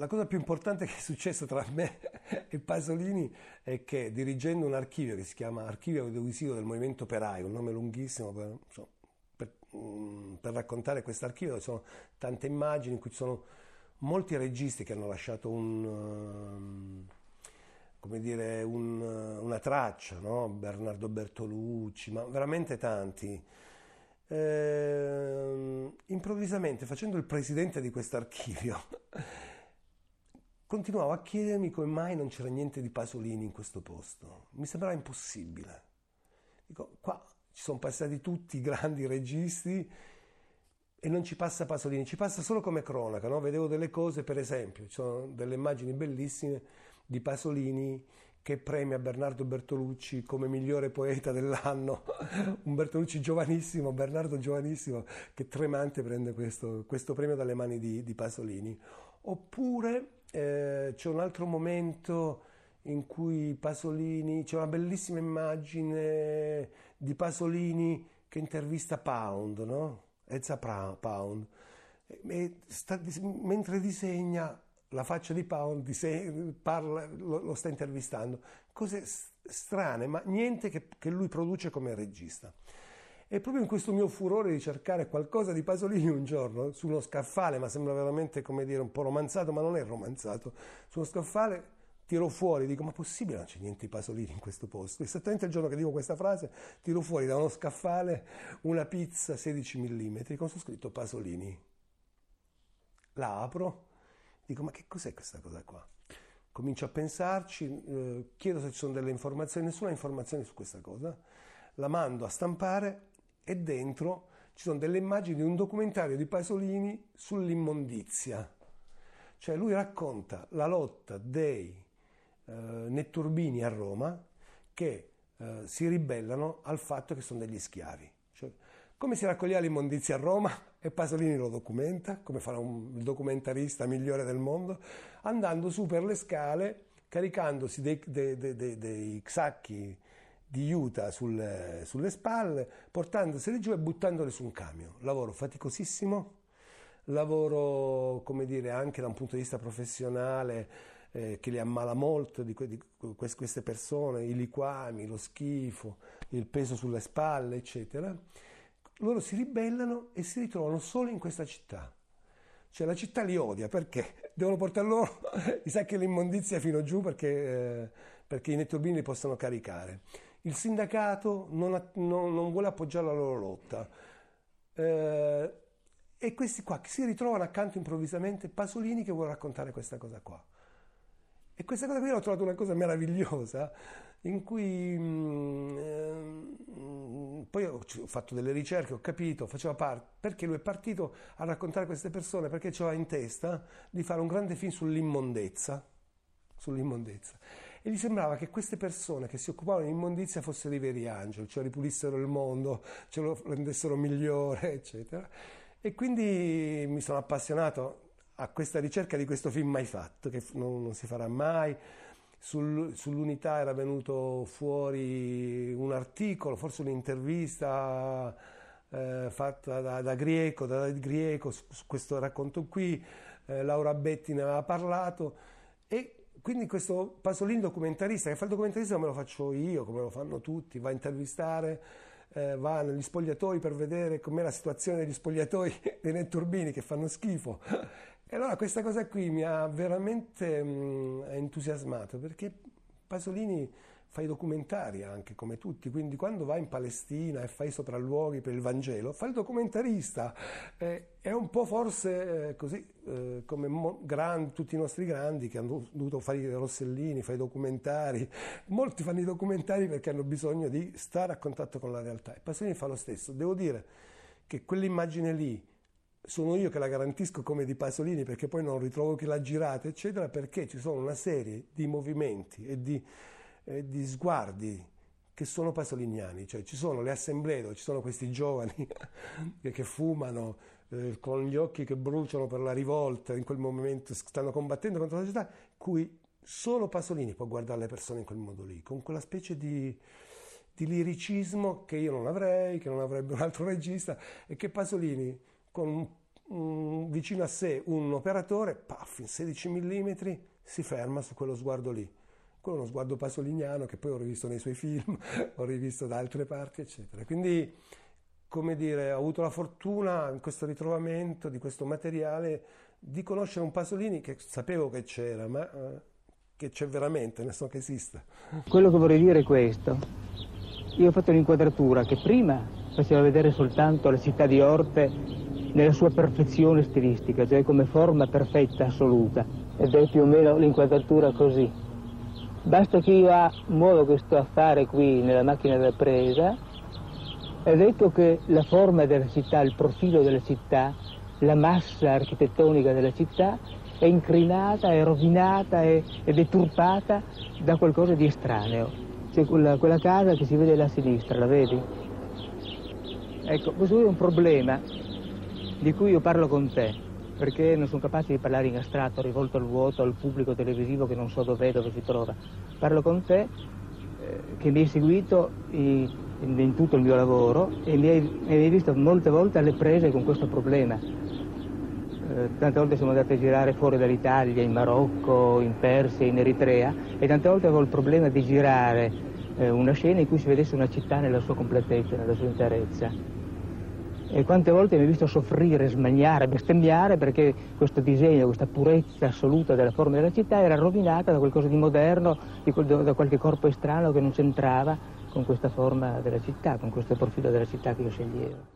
la, cosa più importante che è successa tra me e Pasolini è che dirigendo un archivio che si chiama Archivio Audiovisivo del Movimento Operaio, un nome lunghissimo per, insomma, per, um, per raccontare questo archivio, ci sono tante immagini in cui ci sono molti registi che hanno lasciato un, um, come dire, un, una traccia, no? Bernardo Bertolucci, ma veramente tanti. Eh, improvvisamente, facendo il presidente di questo archivio, continuavo a chiedermi come mai non c'era niente di Pasolini in questo posto. Mi sembrava impossibile. Dico, qua ci sono passati tutti i grandi registi e non ci passa Pasolini, ci passa solo come cronaca. No? Vedevo delle cose, per esempio, ci sono delle immagini bellissime di Pasolini che premia Bernardo Bertolucci come migliore poeta dell'anno, un Bertolucci giovanissimo, Bernardo giovanissimo, che tremante prende questo, questo premio dalle mani di, di Pasolini. Oppure eh, c'è un altro momento in cui Pasolini, c'è una bellissima immagine di Pasolini che intervista Pound, no? Ezza Pound, e sta, mentre disegna la faccia di Pound parla, lo, lo, sta intervistando, cose strane, ma niente che, che, lui produce come regista. E proprio in questo mio furore di cercare qualcosa di Pasolini un giorno, su uno scaffale, ma sembra veramente come dire un po' romanzato, ma non è romanzato, su uno scaffale tiro fuori, dico ma possibile non c'è niente di Pasolini in questo posto? Esattamente il giorno che dico questa frase, tiro fuori da uno scaffale una pizza 16 mm con su scritto Pasolini. La apro Dico, ma che cos'è questa cosa qua? Comincio a pensarci, eh, chiedo se ci sono delle informazioni, nessuna informazione su questa cosa, la mando a stampare e dentro ci sono delle immagini di un documentario di Pasolini sull'immondizia. Cioè lui racconta la lotta dei eh, netturbini a Roma che eh, si ribellano al fatto che sono degli schiavi. Cioè, come si raccoglieva l'immondizia a Roma? E Pasolini lo documenta, come farà un, il documentarista migliore del mondo, andando su per le scale, caricandosi dei, dei, dei, dei sacchi di juta sulle, sulle spalle, portandoseli giù e buttandoli su un camion. Lavoro faticosissimo, lavoro, come dire, anche da un punto di vista professionale, eh, che li ammala molto di, di, queste persone, i liquami, lo schifo, il peso sulle spalle, eccetera loro si ribellano e si ritrovano solo in questa città. Cioè la città li odia perché devono portare loro i sacchi dell'immondizia fino giù perché, eh, perché i netturbini li possono caricare. Il sindacato non, non, non vuole appoggiare la loro lotta. Eh, e questi qua si ritrovano accanto improvvisamente Pasolini che vuole raccontare questa cosa qua. E questa cosa qui l'ho trovato una cosa meravigliosa, in cui eh, poi ho fatto delle ricerche, ho capito, faceva parte, perché lui è partito a raccontare queste persone, perché aveva in testa di fare un grande film sull'immondezza, sull'immondezza. E gli sembrava che queste persone che si occupavano di immondizia fossero i veri angeli, cioè ripulissero il mondo, ce lo rendessero migliore, eccetera. E quindi mi sono appassionato a questa ricerca di questo film mai fatto, che non, non si farà mai. Sul, sull'unità era venuto fuori un articolo, forse un'intervista eh, fatta da, da, Grieco, da Grieco su, su, questo racconto qui, eh, Laura Betti ne aveva parlato e quindi questo Pasolini documentarista, che fa il documentarista come lo faccio io, come lo fanno tutti, va a intervistare, eh, va negli spogliatoi per vedere com'è la situazione degli spogliatoi dei netturbini che fanno schifo. E allora questa cosa qui mi ha veramente mh, entusiasmato perché Pasolini fa i documentari anche come tutti, quindi quando vai in Palestina e fai sopralluoghi per il Vangelo, fai il documentarista. Eh, è un po' forse eh, così eh, come mo- grandi, tutti i nostri grandi che hanno dovuto fare i Rossellini, fare i documentari. Molti fanno i documentari perché hanno bisogno di stare a contatto con la realtà. E Pasolini fa lo stesso. Devo dire che quell'immagine lì sono io che la garantisco come di Pasolini perché poi non ritrovo chi l'ha girata, eccetera, perché ci sono una serie di movimenti e di, eh, di sguardi che sono pasoliniani, cioè ci sono le assemblee dove ci sono questi giovani che fumano eh, con gli occhi che bruciano per la rivolta, in quel momento stanno combattendo contro la società, cui solo Pasolini può guardare le persone in quel modo lì, con quella specie di, di liricismo che io non avrei, che non avrebbe un altro regista e che Pasolini con un, vicino a sé un operatore, paff, in 16 mm, si ferma su quello sguardo lì. È uno sguardo pasoliniano che poi ho rivisto nei suoi film, ho rivisto da altre parti, eccetera. Quindi, come dire, ho avuto la fortuna in questo ritrovamento di questo materiale di conoscere un Pasolini che sapevo che c'era, ma eh, che c'è veramente, ne so che esista. Quello che vorrei dire è questo. Io ho fatto un'inquadratura che prima faceva vedere soltanto la città di Orte nella sua perfezione stilistica, cioè come forma perfetta, assoluta. Ed è più o meno l'inquadratura così. Basta che io ha modo che sto a fare qui nella macchina da presa, è detto che la forma della città, il profilo della città, la massa architettonica della città è incrinata, è rovinata è, è deturpata da qualcosa di estraneo. C'è quella, quella casa che si vede là a sinistra, la vedi? Ecco, questo è un problema di cui io parlo con te, perché non sono capace di parlare in astratto, rivolto al vuoto, al pubblico televisivo che non so dov'è, dove si trova. Parlo con te eh, che mi hai seguito in, in, tutto il mio lavoro e mi hai, mi hai visto molte volte alle prese con questo problema eh, tante volte siamo andati a girare fuori dall'Italia, in Marocco, in Persia, in Eritrea e tante volte avevo il problema di girare eh, una scena in cui si vedesse una città nella sua completezza, nella sua interezza. E quante volte mi ho visto soffrire, smaniare, bestemmiare perché questo disegno, questa purezza assoluta della forma della città era rovinata da qualcosa di moderno, di quel, da qualche corpo estraneo che non c'entrava con questa forma della città, con questo profilo della città che io sceglievo.